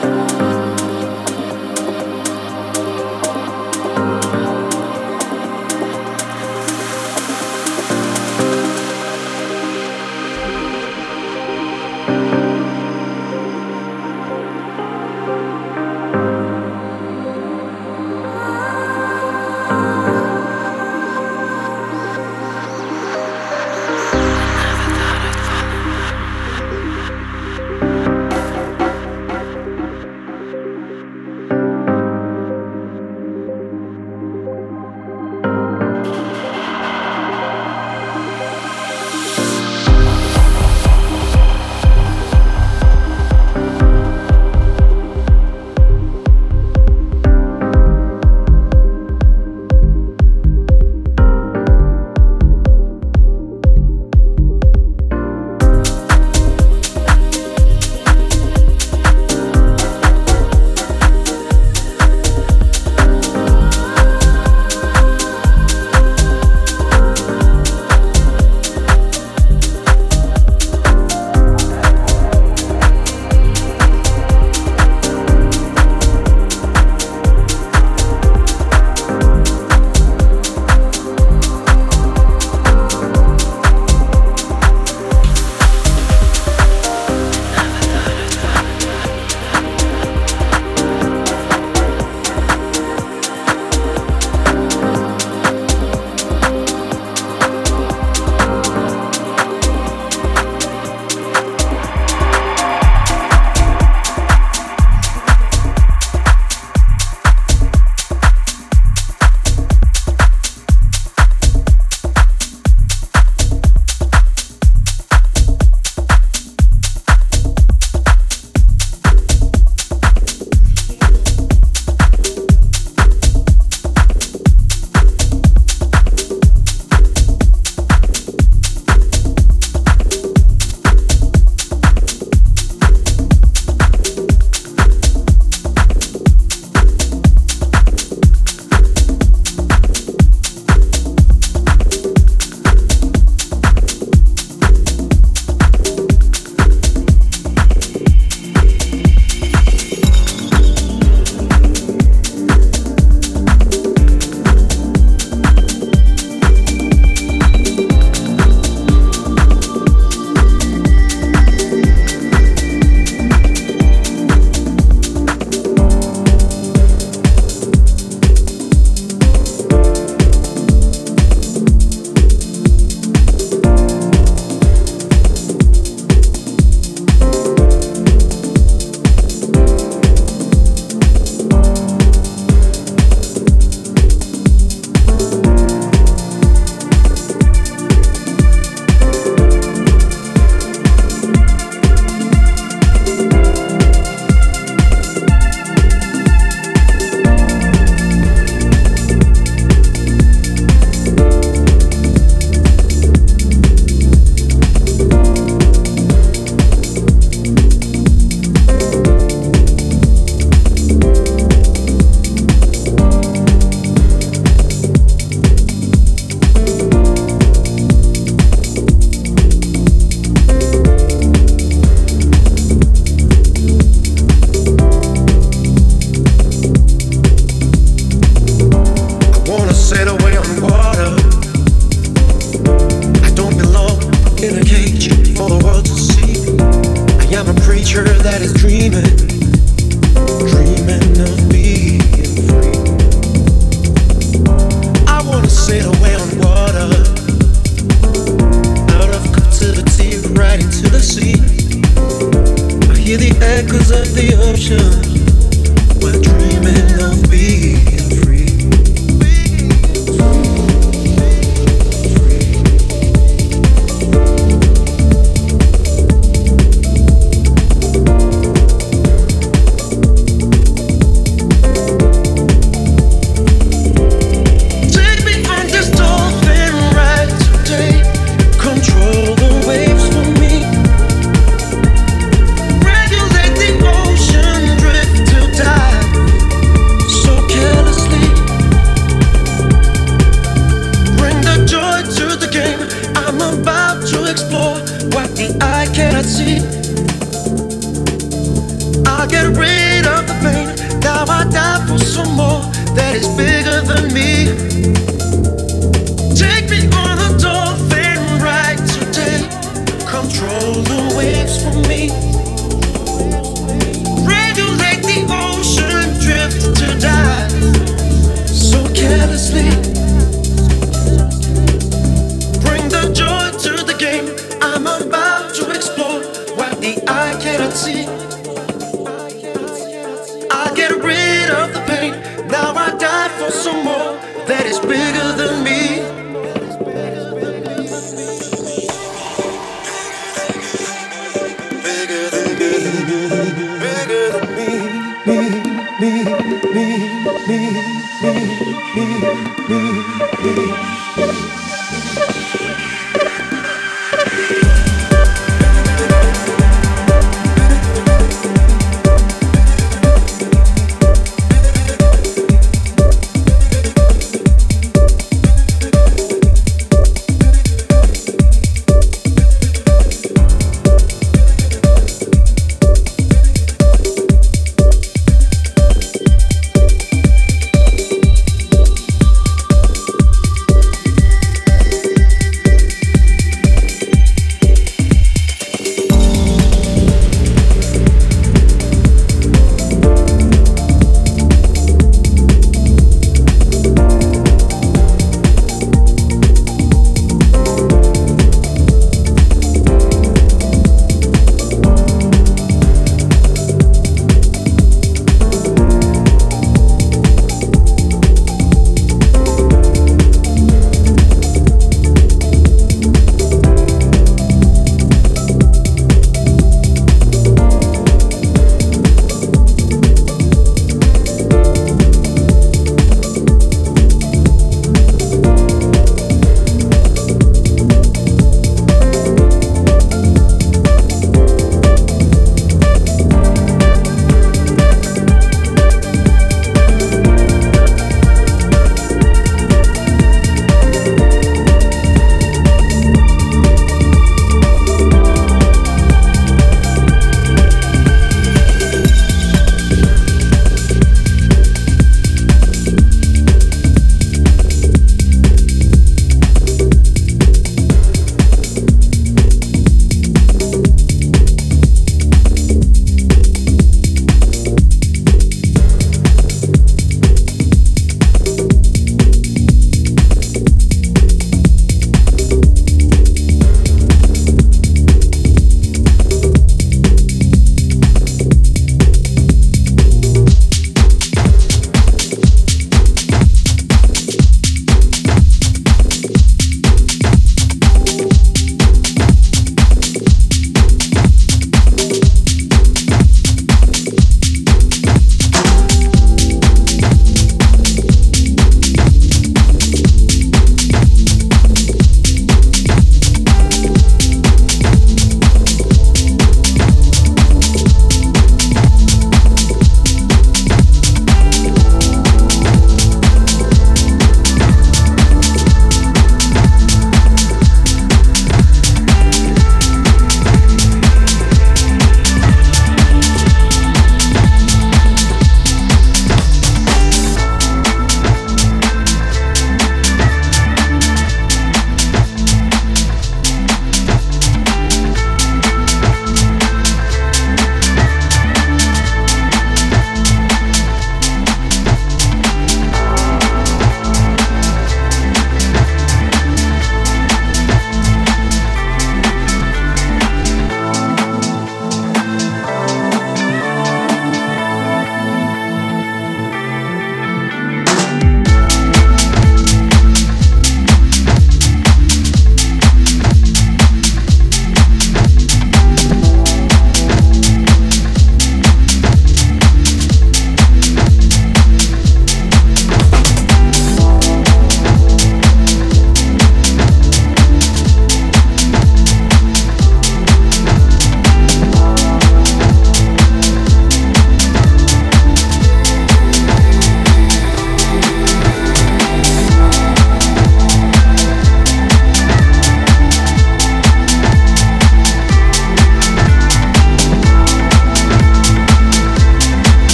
I get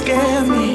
scare me.